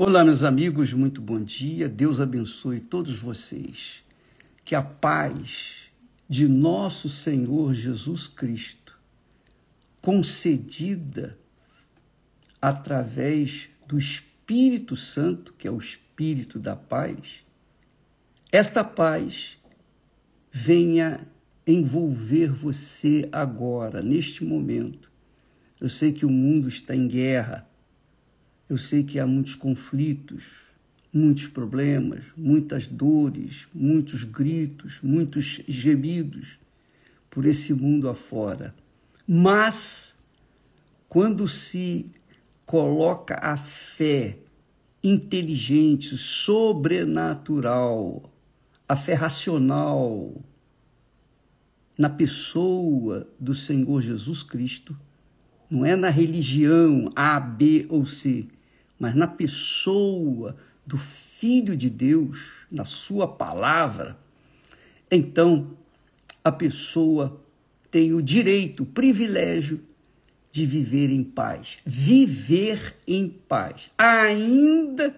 Olá, meus amigos, muito bom dia. Deus abençoe todos vocês. Que a paz de nosso Senhor Jesus Cristo, concedida através do Espírito Santo, que é o Espírito da paz, esta paz venha envolver você agora, neste momento. Eu sei que o mundo está em guerra eu sei que há muitos conflitos, muitos problemas, muitas dores, muitos gritos, muitos gemidos por esse mundo afora. Mas, quando se coloca a fé inteligente, sobrenatural, a fé racional na pessoa do Senhor Jesus Cristo, não é na religião A, B ou C, mas na pessoa do Filho de Deus, na Sua palavra, então a pessoa tem o direito, o privilégio de viver em paz. Viver em paz, ainda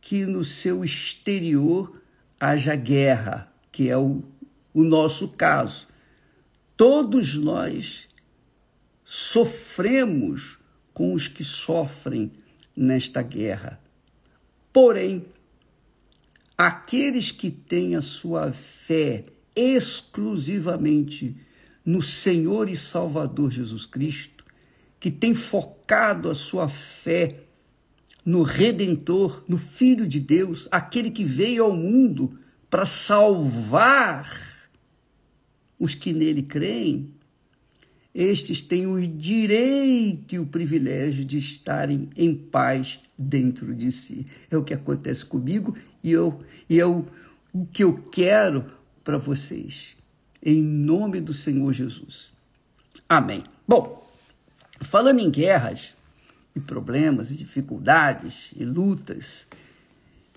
que no seu exterior haja guerra, que é o, o nosso caso. Todos nós sofremos com os que sofrem nesta guerra. Porém, aqueles que têm a sua fé exclusivamente no Senhor e Salvador Jesus Cristo, que tem focado a sua fé no Redentor, no Filho de Deus, aquele que veio ao mundo para salvar os que nele creem, estes têm o direito e o privilégio de estarem em paz dentro de si. É o que acontece comigo e, eu, e é o, que eu quero para vocês. Em nome do Senhor Jesus. Amém. Bom, falando em guerras e problemas e dificuldades e lutas,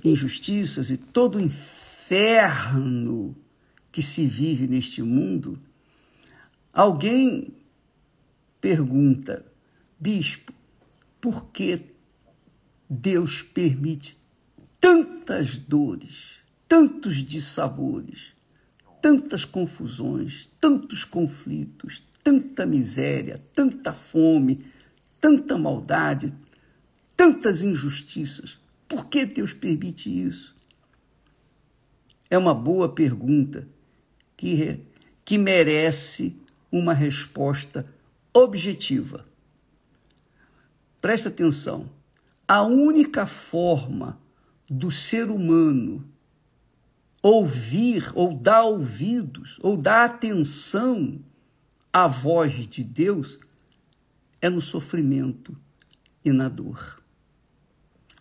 injustiças e todo o inferno que se vive neste mundo, alguém pergunta: Bispo, por que Deus permite tantas dores, tantos dissabores, tantas confusões, tantos conflitos, tanta miséria, tanta fome, tanta maldade, tantas injustiças? Por que Deus permite isso? É uma boa pergunta que, que merece uma resposta objetiva. Presta atenção. A única forma do ser humano ouvir ou dar ouvidos ou dar atenção à voz de Deus é no sofrimento e na dor.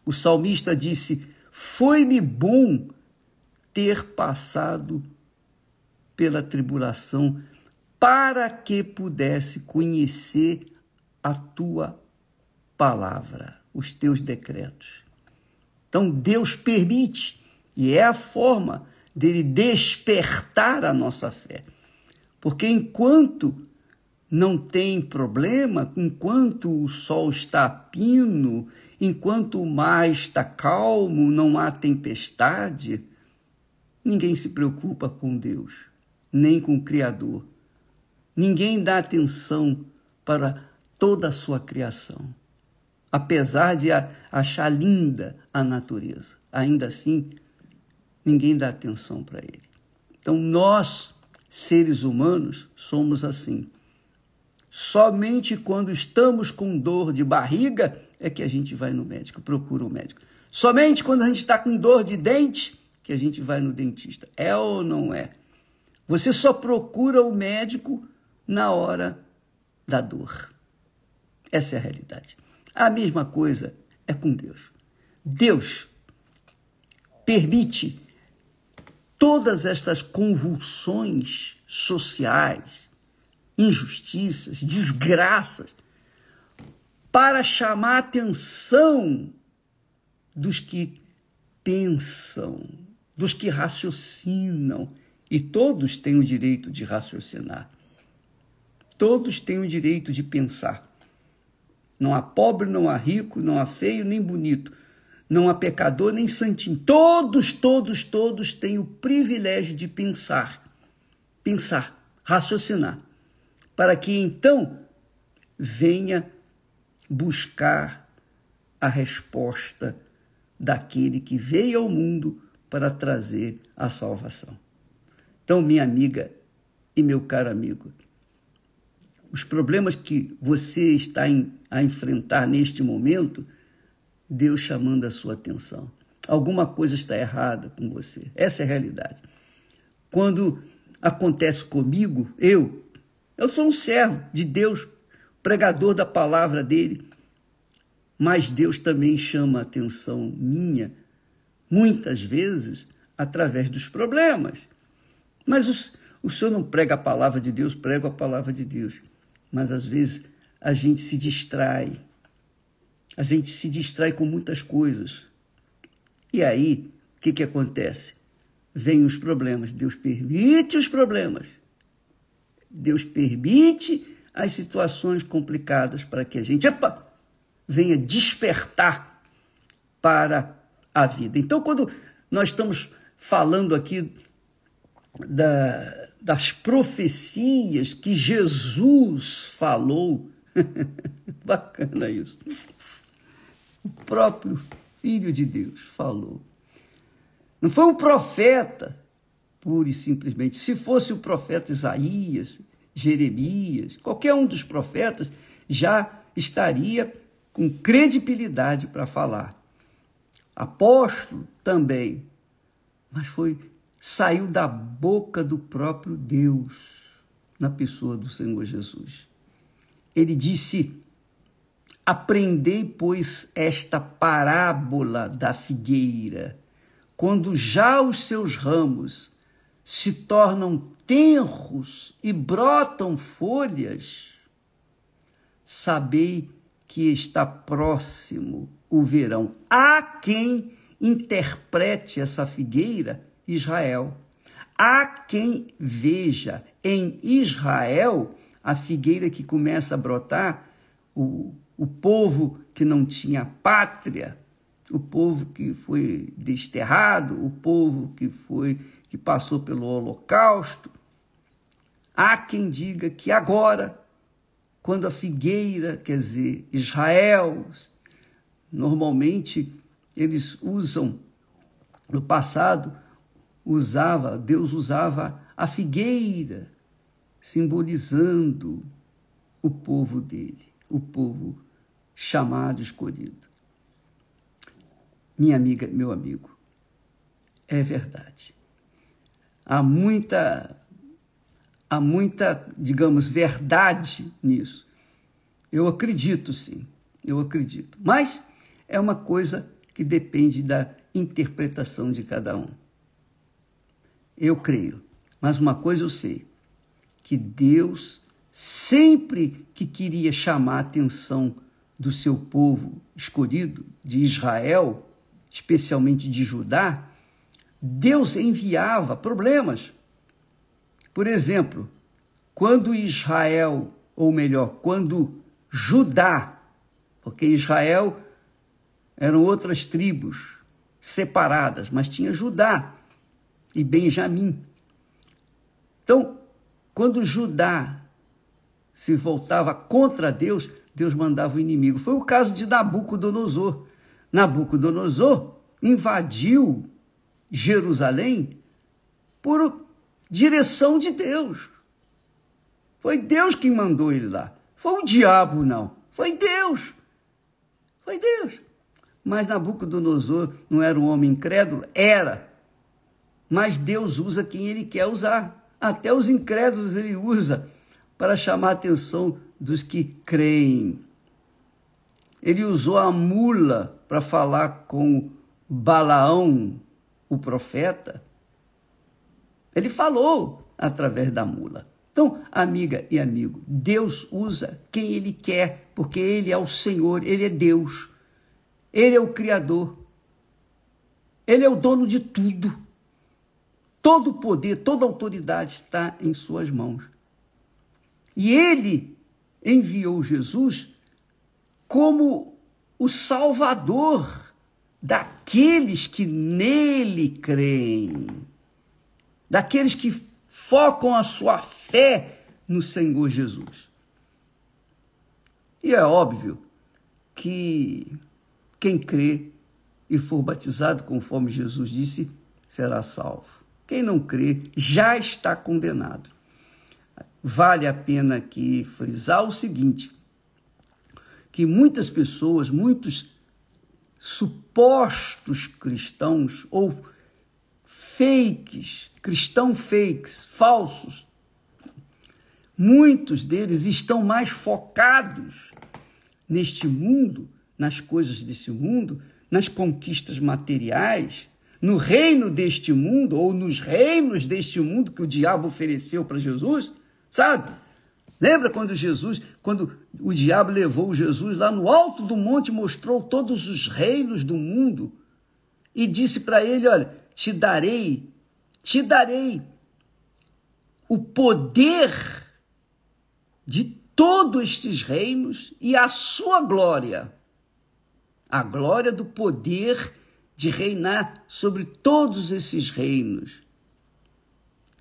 O salmista disse: Foi-me bom ter passado pela tribulação para que pudesse conhecer a tua palavra, os teus decretos. Então Deus permite, e é a forma dele despertar a nossa fé. Porque enquanto não tem problema, enquanto o sol está pino, enquanto o mar está calmo, não há tempestade, ninguém se preocupa com Deus, nem com o Criador. Ninguém dá atenção para toda a sua criação. Apesar de achar linda a natureza, ainda assim, ninguém dá atenção para ele. Então, nós, seres humanos, somos assim. Somente quando estamos com dor de barriga é que a gente vai no médico, procura o médico. Somente quando a gente está com dor de dente que a gente vai no dentista. É ou não é? Você só procura o médico na hora da dor. Essa é a realidade. A mesma coisa é com Deus. Deus permite todas estas convulsões sociais, injustiças, desgraças, para chamar a atenção dos que pensam, dos que raciocinam, e todos têm o direito de raciocinar. Todos têm o direito de pensar. Não há pobre, não há rico, não há feio nem bonito. Não há pecador nem santinho. Todos, todos, todos têm o privilégio de pensar. Pensar, raciocinar. Para que então venha buscar a resposta daquele que veio ao mundo para trazer a salvação. Então, minha amiga e meu caro amigo, os problemas que você está a enfrentar neste momento, Deus chamando a sua atenção. Alguma coisa está errada com você. Essa é a realidade. Quando acontece comigo, eu, eu sou um servo de Deus, pregador da palavra dele, mas Deus também chama a atenção minha, muitas vezes, através dos problemas. Mas o, o senhor não prega a palavra de Deus, prega a palavra de Deus. Mas às vezes a gente se distrai. A gente se distrai com muitas coisas. E aí, o que, que acontece? Vêm os problemas. Deus permite os problemas. Deus permite as situações complicadas para que a gente venha despertar para a vida. Então, quando nós estamos falando aqui da, das profecias que Jesus falou, bacana isso. O próprio Filho de Deus falou. Não foi um profeta, pura e simplesmente. Se fosse o profeta Isaías, Jeremias, qualquer um dos profetas, já estaria com credibilidade para falar. Apóstolo também, mas foi saiu da boca do próprio Deus na pessoa do Senhor Jesus. Ele disse: Aprendei, pois, esta parábola da figueira, quando já os seus ramos se tornam tenros e brotam folhas, sabei que está próximo o verão. Há quem interprete essa figueira Israel. Há quem veja em Israel a figueira que começa a brotar, o, o povo que não tinha pátria, o povo que foi desterrado, o povo que foi que passou pelo holocausto. Há quem diga que agora quando a figueira, quer dizer, Israel, normalmente eles usam, no passado, usava, Deus usava a figueira, simbolizando o povo dele, o povo chamado, escolhido. Minha amiga, meu amigo, é verdade. Há muita há muita, digamos, verdade nisso. Eu acredito, sim, eu acredito. Mas é uma coisa que depende da interpretação de cada um. Eu creio, mas uma coisa eu sei: que Deus, sempre que queria chamar a atenção do seu povo escolhido, de Israel, especialmente de Judá, Deus enviava problemas. Por exemplo, quando Israel, ou melhor, quando Judá, porque Israel eram outras tribos separadas, mas tinha Judá e Benjamim. Então, quando Judá se voltava contra Deus, Deus mandava o inimigo. Foi o caso de Nabucodonosor. Nabucodonosor invadiu Jerusalém por direção de Deus. Foi Deus quem mandou ele lá. Foi o diabo, não. Foi Deus. Foi Deus. Mas Nabucodonosor não era um homem incrédulo? Era. Mas Deus usa quem ele quer usar. Até os incrédulos ele usa para chamar a atenção dos que creem. Ele usou a mula para falar com Balaão, o profeta, ele falou através da mula. Então, amiga e amigo, Deus usa quem Ele quer, porque Ele é o Senhor, Ele é Deus, Ele é o Criador, Ele é o dono de tudo. Todo o poder, toda a autoridade está em Suas mãos. E Ele enviou Jesus como o Salvador daqueles que nele creem, daqueles que focam a sua fé no Senhor Jesus. E é óbvio que quem crê e for batizado, conforme Jesus disse, será salvo. Quem não crê já está condenado. Vale a pena aqui frisar o seguinte: que muitas pessoas, muitos supostos cristãos ou fakes, cristão fakes, falsos, muitos deles estão mais focados neste mundo, nas coisas desse mundo, nas conquistas materiais, no reino deste mundo ou nos reinos deste mundo que o diabo ofereceu para Jesus, sabe? Lembra quando Jesus, quando o diabo levou Jesus lá no alto do monte, mostrou todos os reinos do mundo e disse para ele: Olha, te darei, te darei o poder de todos estes reinos e a sua glória, a glória do poder de reinar sobre todos esses reinos,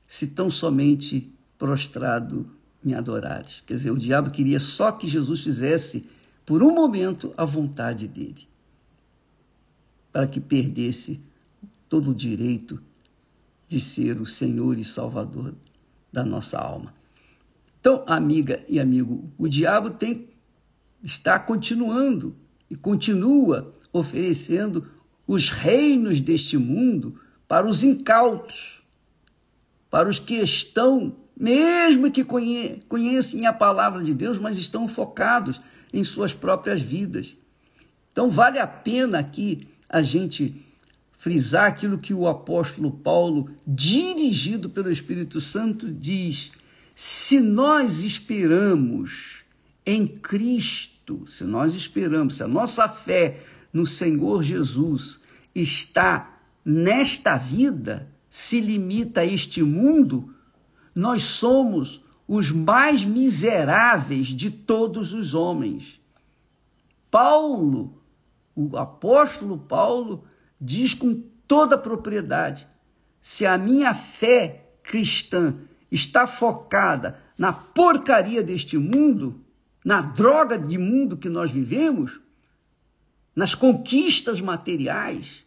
se tão somente prostrado me adorares. Quer dizer, o diabo queria só que Jesus fizesse, por um momento, a vontade dele, para que perdesse todo o direito de ser o Senhor e Salvador da nossa alma. Então, amiga e amigo, o diabo tem está continuando e continua oferecendo os reinos deste mundo para os incautos, para os que estão mesmo que conheçam a palavra de Deus, mas estão focados em suas próprias vidas. Então, vale a pena aqui a gente frisar aquilo que o apóstolo Paulo, dirigido pelo Espírito Santo, diz: se nós esperamos em Cristo, se nós esperamos, se a nossa fé no Senhor Jesus está nesta vida, se limita a este mundo, nós somos os mais miseráveis de todos os homens. Paulo, o apóstolo Paulo, diz com toda propriedade: se a minha fé cristã está focada na porcaria deste mundo, na droga de mundo que nós vivemos, nas conquistas materiais,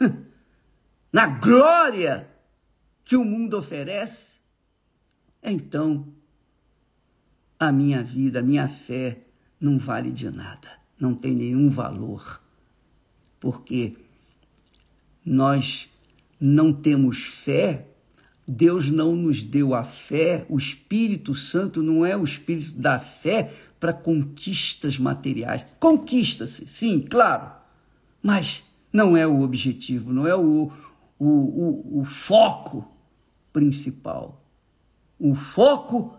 na glória que o mundo oferece, então a minha vida, a minha fé não vale de nada, não tem nenhum valor, porque nós não temos fé, Deus não nos deu a fé, o Espírito Santo não é o espírito da fé para conquistas materiais. Conquista-se, sim, claro, mas não é o objetivo, não é o, o, o, o foco principal. O foco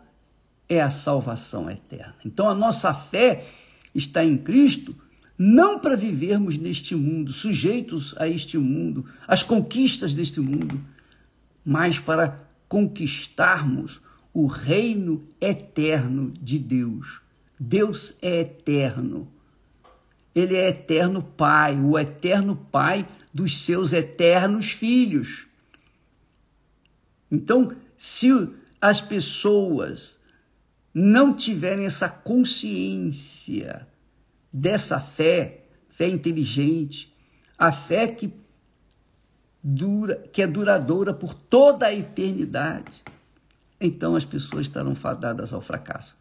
é a salvação eterna. Então a nossa fé está em Cristo não para vivermos neste mundo, sujeitos a este mundo, às conquistas deste mundo, mas para conquistarmos o reino eterno de Deus. Deus é eterno. Ele é eterno Pai, o eterno Pai dos seus eternos filhos. Então, se as pessoas não tiverem essa consciência dessa fé, fé inteligente, a fé que dura, que é duradoura por toda a eternidade, então as pessoas estarão fadadas ao fracasso.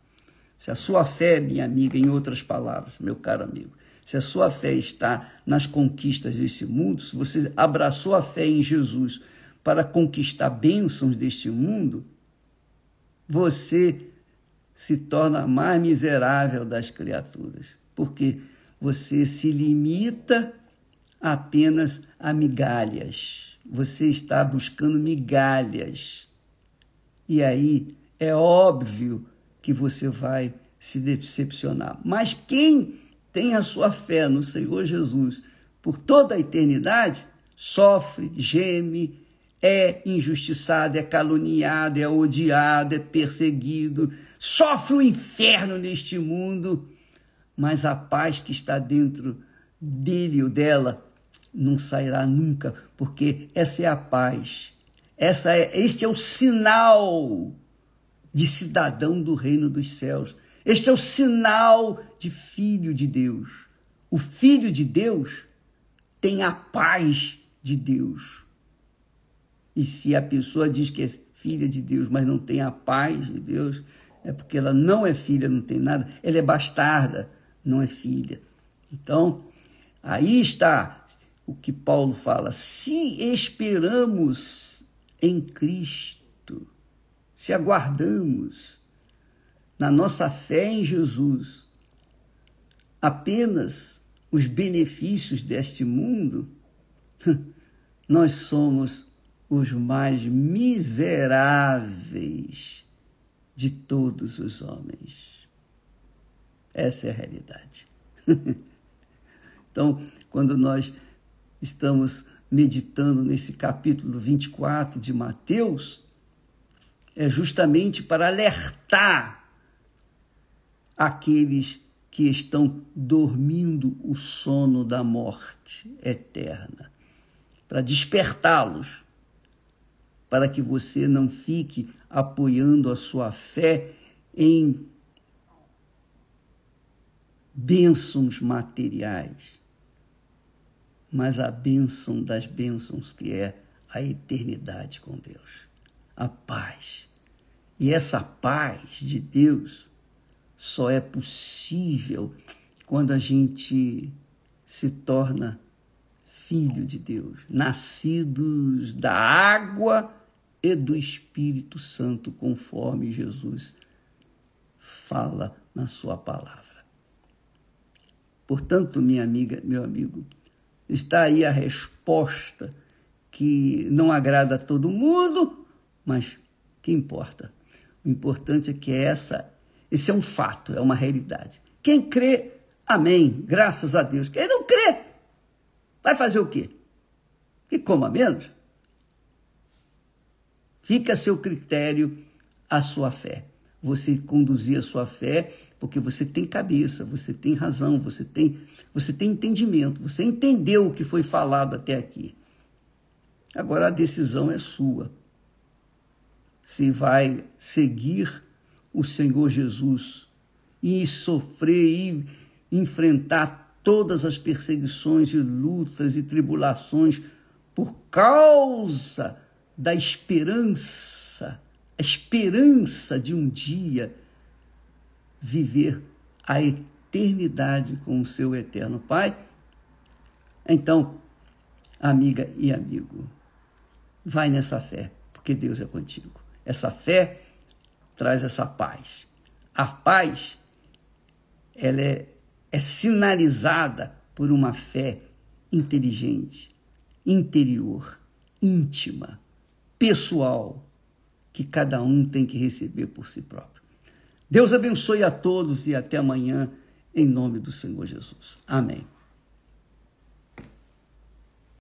Se a sua fé, minha amiga, em outras palavras, meu caro amigo, se a sua fé está nas conquistas desse mundo, se você abraçou a fé em Jesus para conquistar bênçãos deste mundo, você se torna a mais miserável das criaturas, porque você se limita apenas a migalhas. Você está buscando migalhas. E aí é óbvio que você vai se decepcionar. Mas quem tem a sua fé no Senhor Jesus por toda a eternidade, sofre, geme, é injustiçado, é caluniado, é odiado, é perseguido, sofre o inferno neste mundo, mas a paz que está dentro dele ou dela não sairá nunca, porque essa é a paz. Essa é, este é o sinal de cidadão do reino dos céus. Este é o sinal de filho de Deus. O filho de Deus tem a paz de Deus. E se a pessoa diz que é filha de Deus, mas não tem a paz de Deus, é porque ela não é filha, não tem nada, ela é bastarda, não é filha. Então, aí está o que Paulo fala: se esperamos em Cristo, se aguardamos na nossa fé em Jesus apenas os benefícios deste mundo, nós somos os mais miseráveis de todos os homens. Essa é a realidade. então, quando nós estamos meditando nesse capítulo 24 de Mateus, é justamente para alertar aqueles que estão dormindo o sono da morte eterna, para despertá-los, para que você não fique apoiando a sua fé em bênçãos materiais, mas a bênção das bênçãos que é a eternidade com Deus, a paz e essa paz de Deus só é possível quando a gente se torna filho de Deus, nascidos da água e do Espírito Santo, conforme Jesus fala na sua palavra. Portanto, minha amiga, meu amigo, está aí a resposta que não agrada a todo mundo, mas que importa? O importante é que essa, esse é um fato, é uma realidade. Quem crê, amém, graças a Deus. Quem não crê, vai fazer o quê? Que coma menos? Fica a seu critério a sua fé. Você conduzir a sua fé porque você tem cabeça, você tem razão, você tem, você tem entendimento, você entendeu o que foi falado até aqui. Agora a decisão é sua se vai seguir o Senhor Jesus e sofrer e enfrentar todas as perseguições e lutas e tribulações por causa da esperança, a esperança de um dia viver a eternidade com o seu eterno Pai. Então, amiga e amigo, vai nessa fé, porque Deus é contigo. Essa fé traz essa paz. A paz ela é, é sinalizada por uma fé inteligente, interior, íntima, pessoal, que cada um tem que receber por si próprio. Deus abençoe a todos e até amanhã, em nome do Senhor Jesus. Amém.